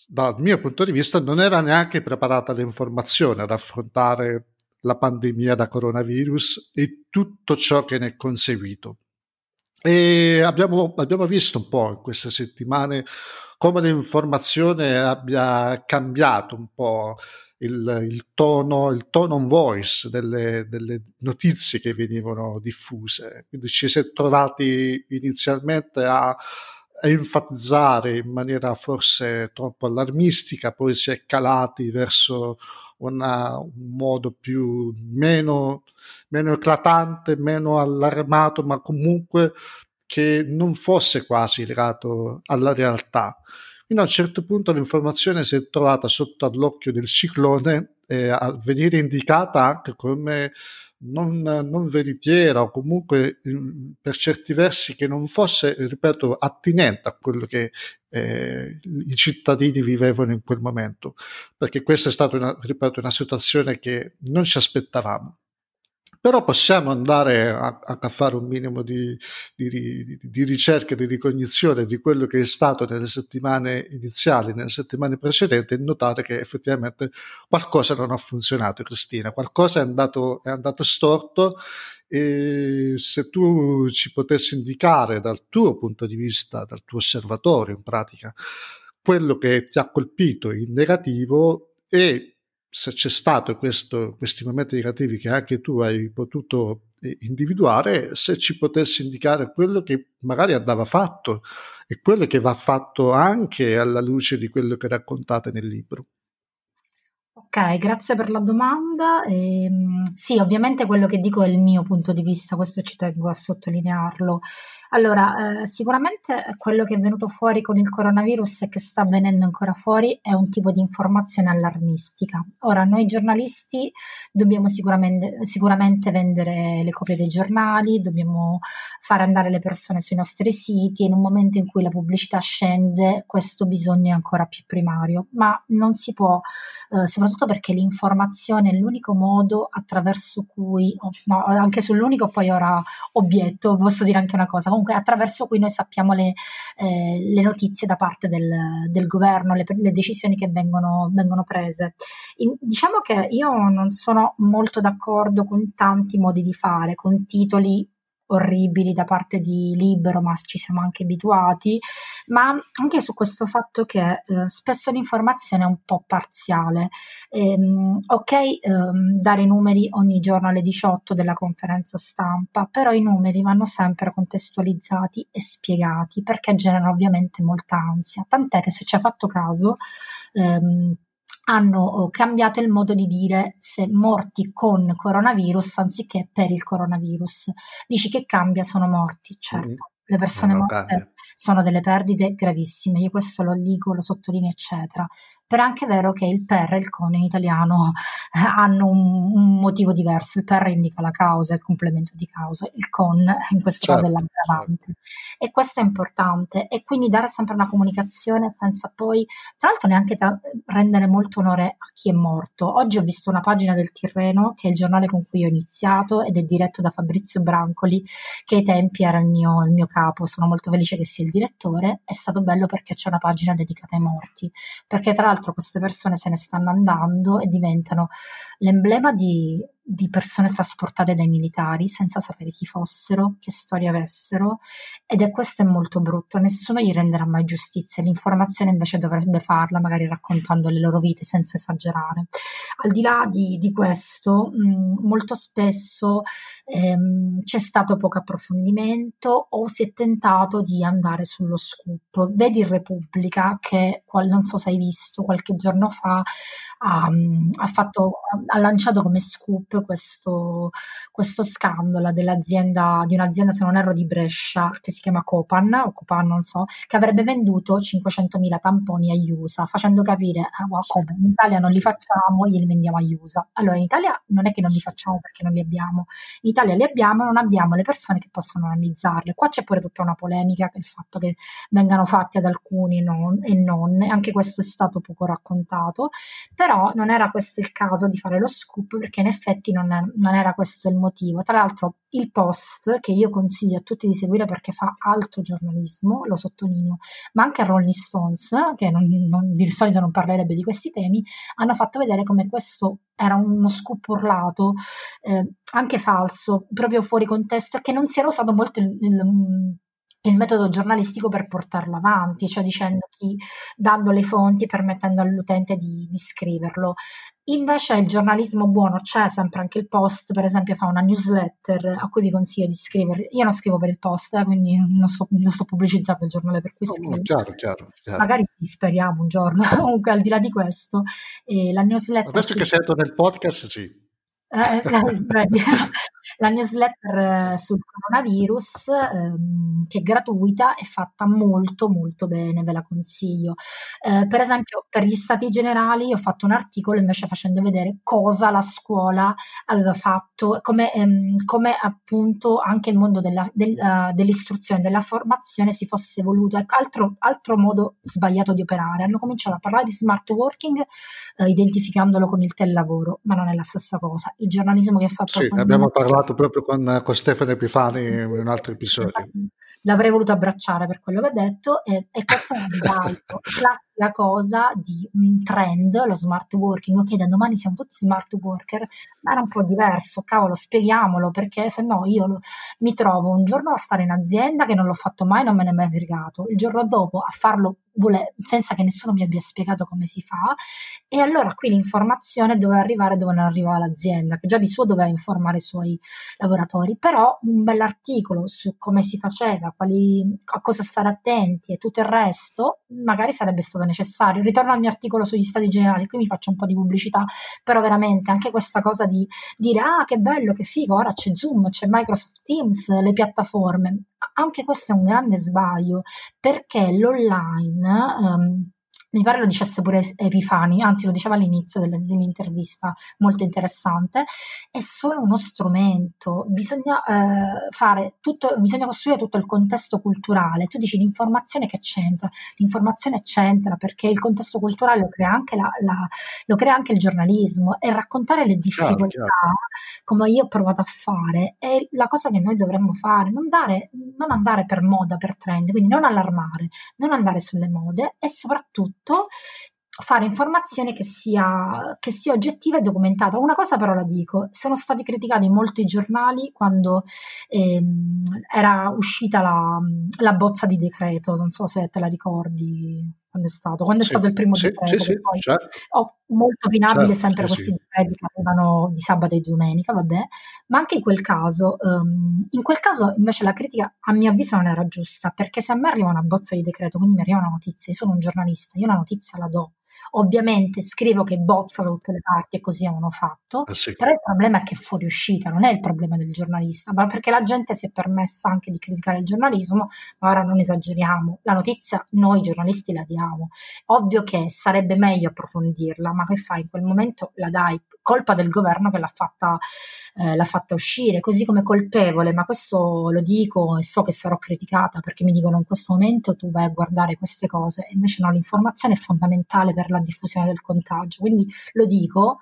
[SPEAKER 1] dal mio punto di vista non era neanche preparata l'informazione ad affrontare la pandemia da coronavirus e tutto ciò che ne è conseguito. E abbiamo, abbiamo visto un po' in queste settimane come l'informazione abbia cambiato un po' il, il tono, il tone on voice delle, delle, notizie che venivano diffuse. Quindi ci si è trovati inizialmente a, a enfatizzare in maniera forse troppo allarmistica, poi si è calati verso una, un modo più meno, meno eclatante, meno allarmato, ma comunque che non fosse quasi legato alla realtà. Fino a un certo punto l'informazione si è trovata sotto all'occhio del ciclone eh, a venire indicata anche come non, non, veritiera o comunque per certi versi che non fosse, ripeto, attinente a quello che eh, i cittadini vivevano in quel momento, perché questa è stata, una, ripeto, una situazione che non ci aspettavamo però possiamo andare a, a fare un minimo di, di, di, ricerca, di ricognizione di quello che è stato nelle settimane iniziali, nelle settimane precedenti e notare che effettivamente qualcosa non ha funzionato, Cristina, qualcosa è andato, è andato storto e se tu ci potessi indicare dal tuo punto di vista, dal tuo osservatorio in pratica, quello che ti ha colpito in negativo e se c'è stato questo, questi momenti negativi che anche tu hai potuto eh, individuare, se ci potessi indicare quello che magari andava fatto e quello che va fatto anche alla luce di quello che raccontate nel libro.
[SPEAKER 2] Ok, grazie per la domanda. E, ehm, sì, ovviamente quello che dico è il mio punto di vista, questo ci tengo a sottolinearlo. Allora, eh, sicuramente quello che è venuto fuori con il coronavirus e che sta venendo ancora fuori è un tipo di informazione allarmistica. Ora, noi giornalisti dobbiamo sicuramente, sicuramente vendere le copie dei giornali, dobbiamo fare andare le persone sui nostri siti e in un momento in cui la pubblicità scende, questo bisogno è ancora più primario, ma non si può, eh, soprattutto perché l'informazione è l'unico modo attraverso cui, no, anche sull'unico poi ora obietto, posso dire anche una cosa, comunque attraverso cui noi sappiamo le, eh, le notizie da parte del, del governo, le, le, decisioni che vengono, vengono prese. In, diciamo che io non sono molto d'accordo con tanti modi di fare, con titoli orribili da parte di Libero, ma ci siamo anche abituati, ma anche su questo fatto che eh, spesso l'informazione è un po' parziale. Ehm, ok, ehm, dare i numeri ogni giorno alle 18 della conferenza stampa, però i numeri vanno sempre contestualizzati e spiegati perché generano ovviamente molta ansia, tant'è che se ci ha fatto caso ehm, hanno oh, cambiato il modo di dire se morti con coronavirus anziché per il coronavirus. Dici che cambia, sono morti, certo. Mm-hmm le persone morte sono delle perdite gravissime, io questo lo dico, lo sottolineo, eccetera. Però è anche vero che il per e il con in italiano hanno un, un, motivo diverso. Il per indica la causa, il complemento di causa, il con in questo certo, caso è certo, l'aggravante. Certo. E questo è importante. E quindi dare sempre una comunicazione senza poi, tra l'altro, neanche rendere molto onore a chi è morto. Oggi ho visto una pagina del Tirreno, che è il giornale con cui ho iniziato, ed è diretto da Fabrizio Brancoli, che ai tempi era il mio, il mio capo. Sono molto felice che sia il direttore. È stato bello perché c'è una pagina dedicata ai morti. Perché tra l'altro queste persone se ne stanno andando e diventano l'emblema di di persone trasportate dai militari senza sapere chi fossero, che storia avessero ed è questo è molto brutto, nessuno gli renderà mai giustizia, l'informazione invece dovrebbe farla magari raccontando le loro vite senza esagerare. Al di là di, di questo, mh, molto spesso ehm, c'è stato poco approfondimento o si è tentato di andare sullo scoop. Vedi Repubblica che, qual, non so se hai visto, qualche giorno fa ha, ha, fatto, ha lanciato come scoop questo, questo scandalo dell'azienda, di un'azienda, se non erro, di Brescia, che si chiama Copan, o Copan, non so, che avrebbe venduto 500.000 tamponi agli USA, facendo capire, ah, wow, come, in Italia non li facciamo, glieli vendiamo agli USA. Allora, in Italia non è che non li facciamo perché non li abbiamo, in Italia li abbiamo, non abbiamo le persone che possono analizzarle. Qua c'è pure tutta una polemica per il fatto che vengano fatti ad alcuni non, e non, e anche questo è stato poco raccontato, però non era questo il caso di fare lo scoop perché in effetti effetti non, è, non era questo il motivo. Tra l'altro il post, che io consiglio a tutti di seguire perché fa alto giornalismo, lo sottolineo, ma anche Rolling Stones, che non, non, di solito non parlerebbe di questi temi, hanno fatto vedere come questo era uno scoop urlato, eh, anche falso, proprio fuori contesto, e che non si era usato molto il, il il metodo giornalistico per portarlo avanti, cioè dicendo chi, dando le fonti, permettendo all'utente di, di scriverlo. Invece il giornalismo buono c'è sempre anche il post, per esempio fa una newsletter a cui vi consiglio di scrivere. Io non scrivo per il post, eh, quindi non sto, non sto, pubblicizzando il giornale per cui no, scrivo. No,
[SPEAKER 1] chiaro, chiaro, chiaro,
[SPEAKER 2] Magari sì, speriamo un giorno. Comunque al di là di questo, eh, la newsletter...
[SPEAKER 1] Adesso che sento nel podcast, sì.
[SPEAKER 2] Eh, la newsletter sul coronavirus, ehm, che è gratuita, è fatta molto molto bene, ve la consiglio. Eh, per esempio, per gli stati generali ho fatto un articolo invece facendo vedere cosa la scuola aveva fatto, come, ehm, come appunto anche il mondo della, del, uh, dell'istruzione, della formazione si fosse evoluto. Ecco, altro, altro modo sbagliato di operare. Hanno cominciato a parlare di smart working eh, identificandolo con il telelavoro, ma non è la stessa cosa il giornalismo che fa
[SPEAKER 1] Sì, ne abbiamo parlato proprio con, con Stefano Epifani in un altro episodio.
[SPEAKER 2] L'avrei voluto abbracciare per quello che ha detto e, e questo è un ribalto. classica cosa di un trend, lo smart working, ok da domani siamo tutti smart worker, ma era un po' diverso, cavolo spieghiamolo perché se no io lo, mi trovo un giorno a stare in azienda che non l'ho fatto mai, non me ne è mai fregato, il giorno dopo a farlo vole, senza che nessuno mi abbia spiegato come si fa. E allora qui l'informazione doveva arrivare dove non arrivava l'azienda, che già di suo doveva informare i suoi lavoratori, però un bell'articolo su come si faceva, quali, a cosa stare attenti e tutto il resto magari sarebbe stato necessario. Ritorno al mio articolo sugli stati generali, qui mi faccio un po' di pubblicità, però veramente anche questa cosa di dire ah che bello, che figo, ora c'è Zoom, c'è Microsoft Teams, le piattaforme, anche questo è un grande sbaglio perché l'online um, mi pare lo dicesse pure Epifani, anzi lo diceva all'inizio dell'intervista, molto interessante, è solo uno strumento, bisogna eh, fare tutto, bisogna costruire tutto il contesto culturale. Tu dici l'informazione che c'entra, l'informazione c'entra perché il contesto culturale lo crea anche, la, la, lo crea anche il giornalismo. E raccontare le difficoltà, chiaro, chiaro. come io ho provato a fare, è la cosa che noi dovremmo fare, non, dare, non andare per moda, per trend, quindi non allarmare, non andare sulle mode e soprattutto tutto, fare informazione che sia, che sia, oggettiva e documentata. Una cosa però la dico, sono stati criticati molti giornali quando ehm, era uscita la, la, bozza di decreto, non so se te la ricordi quando è stato, quando è
[SPEAKER 1] sì,
[SPEAKER 2] stato il primo
[SPEAKER 1] sì,
[SPEAKER 2] decreto.
[SPEAKER 1] Sì,
[SPEAKER 2] poi,
[SPEAKER 1] certo.
[SPEAKER 2] oh, molto opinabile certo, sempre questi decreti che arrivano di sabato e di domenica, vabbè, ma anche in quel caso, um, in quel caso invece la critica a mio avviso non era giusta, perché se a me arriva una bozza di decreto, quindi mi arriva una notizia, io sono un giornalista, io la notizia la do, Ovviamente scrivo che bozza da tutte le parti e così hanno fatto,
[SPEAKER 1] eh sì.
[SPEAKER 2] però il problema è che è fuoriuscita, non è il problema del giornalista, ma perché la gente si è permessa anche di criticare il giornalismo, ma ora non esageriamo, la notizia noi giornalisti la diamo. Ovvio che sarebbe meglio approfondirla, ma che fai? In quel momento la dai, colpa del governo che l'ha fatta, eh, l'ha fatta uscire, così come colpevole, ma questo lo dico e so che sarò criticata perché mi dicono in questo momento tu vai a guardare queste cose, invece no, l'informazione è fondamentale per la diffusione del contagio. Quindi lo dico,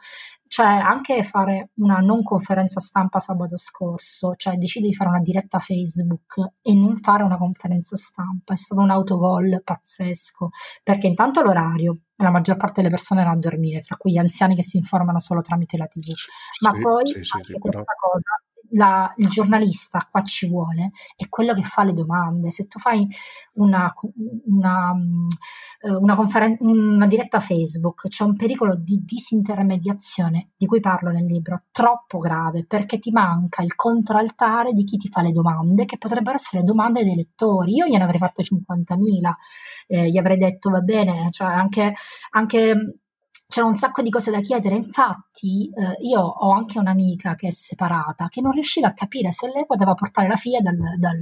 [SPEAKER 2] cioè anche fare una non conferenza stampa sabato scorso, cioè decidi di fare una diretta Facebook e non fare una conferenza stampa, è stato un autogol pazzesco, perché intanto l'orario, la maggior parte delle persone vanno a dormire, tra cui gli anziani che si informano solo tramite la TV, ma
[SPEAKER 1] sì,
[SPEAKER 2] poi
[SPEAKER 1] sì, sì,
[SPEAKER 2] anche questa cosa la, il giornalista qua ci vuole è quello che fa le domande. Se tu fai una, una, eh, una, conferen- una diretta Facebook, c'è un pericolo di disintermediazione di cui parlo nel libro, troppo grave, perché ti manca il controaltare di chi ti fa le domande, che potrebbero essere domande dei lettori. Io gliene avrei fatto 50.000, eh, gli avrei detto va bene, cioè anche, anche c'era un sacco di cose da chiedere. Infatti, eh, io ho anche un'amica che è separata che non riusciva a capire se lei poteva portare la figlia dal, dal,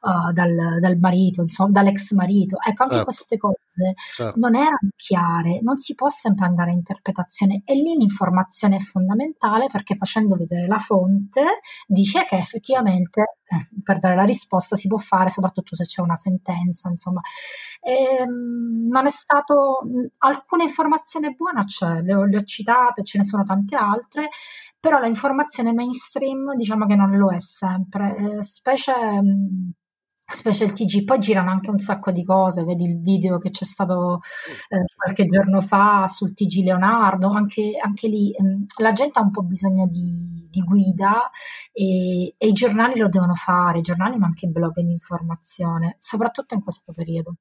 [SPEAKER 2] uh, dal, dal marito, insomma, dall'ex marito. Ecco, anche certo. queste cose certo. non erano chiare, non si può sempre andare a interpretazione. E lì l'informazione è fondamentale perché facendo vedere la fonte dice che effettivamente eh, per dare la risposta si può fare, soprattutto se c'è una sentenza, insomma. E, ehm, non è stato alcune informazioni buona c'è, le ho, le ho citate, ce ne sono tante altre, però la informazione mainstream diciamo che non lo è sempre, eh, specie specie il TG, poi girano anche un sacco di cose, vedi il video che c'è stato eh, qualche giorno fa sul TG Leonardo, anche, anche lì ehm, la gente ha un po' bisogno di, di guida e, e, i giornali lo devono fare, i giornali ma anche i blog di informazione, soprattutto in questo periodo.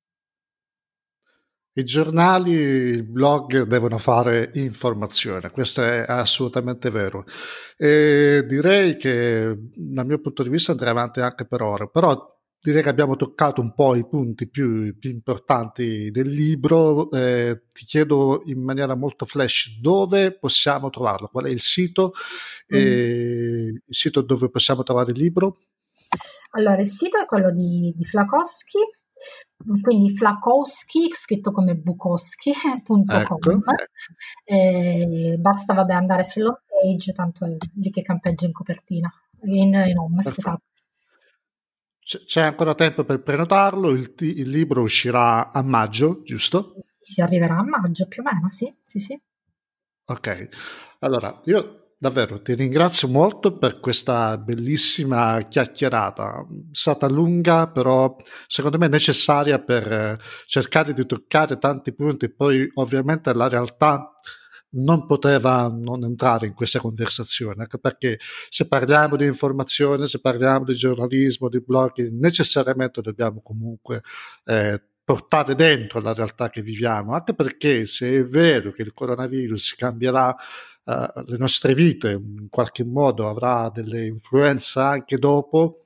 [SPEAKER 1] I giornali, i blog devono fare informazione, questo è assolutamente vero. E direi che dal mio punto di vista andrei avanti anche per ora, però direi che abbiamo toccato un po' i punti più, più importanti del libro. Eh, ti chiedo in maniera molto flash dove possiamo trovarlo, qual è il sito, mm. eh, il sito dove possiamo trovare il libro.
[SPEAKER 2] Allora, il sito è quello di, di Flakowski, quindi Flakowski, scritto come Bukowski.com. Ecco. Eh, basta vabbè, andare sull'home page, tanto è lì che campeggia in copertina, in, in home, scusate.
[SPEAKER 1] C'è ancora tempo per prenotarlo, il, il, libro uscirà a maggio, giusto?
[SPEAKER 2] Si arriverà a maggio più o meno, sì, sì, sì.
[SPEAKER 1] Ok, allora io davvero ti ringrazio molto per questa bellissima chiacchierata. È stata lunga, però secondo me necessaria per eh, cercare di toccare tanti punti. Poi, ovviamente, la realtà non poteva non entrare in questa conversazione, anche perché se parliamo di informazione, se parliamo di giornalismo, di blog, necessariamente dobbiamo comunque eh, portare dentro la realtà che viviamo, anche perché se è vero che il coronavirus cambierà uh, le nostre vite, in qualche modo avrà delle influenze anche dopo,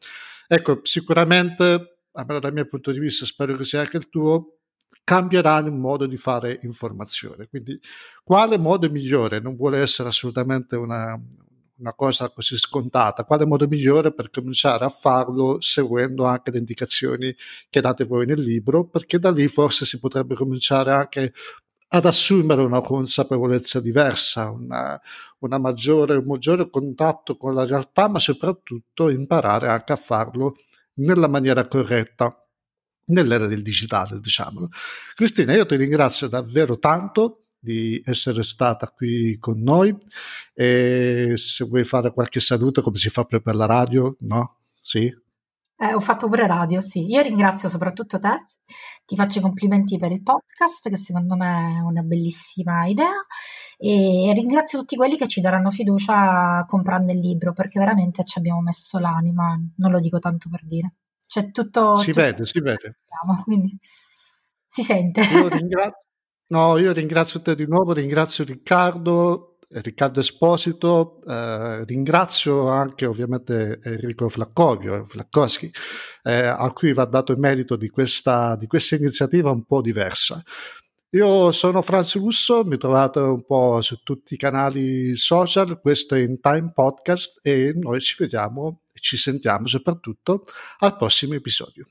[SPEAKER 1] ecco, sicuramente, almeno dal mio punto di vista, spero che sia anche il tuo, cambierà il modo di fare informazione. Quindi, quale modo migliore? Non vuole essere assolutamente una, una cosa così scontata. Quale modo migliore per cominciare a farlo seguendo anche le indicazioni che date voi nel libro? Perché da lì forse si potrebbe cominciare anche ad assumere una consapevolezza diversa, una, una maggiore, un maggiore contatto con la realtà, ma soprattutto imparare anche a farlo nella maniera corretta nell'era del digitale, diciamolo. Cristina, io ti ringrazio davvero tanto di essere stata qui con noi e se vuoi fare qualche saluto come si fa per la radio, no? Sì?
[SPEAKER 2] Eh, ho fatto pure radio, sì. Io ringrazio soprattutto te, ti faccio i complimenti per il podcast, che secondo me è una bellissima idea, e ringrazio tutti quelli che ci daranno fiducia comprando il libro, perché veramente ci abbiamo messo l'anima, non lo dico tanto per dire. C'è tutto...
[SPEAKER 1] Si
[SPEAKER 2] tutto
[SPEAKER 1] vede, si vede.
[SPEAKER 2] Quindi si sente.
[SPEAKER 1] Io ringrazio, no, io ringrazio te di nuovo, ringrazio Riccardo Riccardo Esposito, eh, ringrazio anche ovviamente Enrico Flaccovio, Flaccoschi, eh, a cui va dato il merito di questa, di questa iniziativa un po' diversa. Io sono Franz Russo, mi trovate un po' su tutti i canali social, questo è In Time Podcast e noi ci vediamo e ci sentiamo soprattutto al prossimo episodio.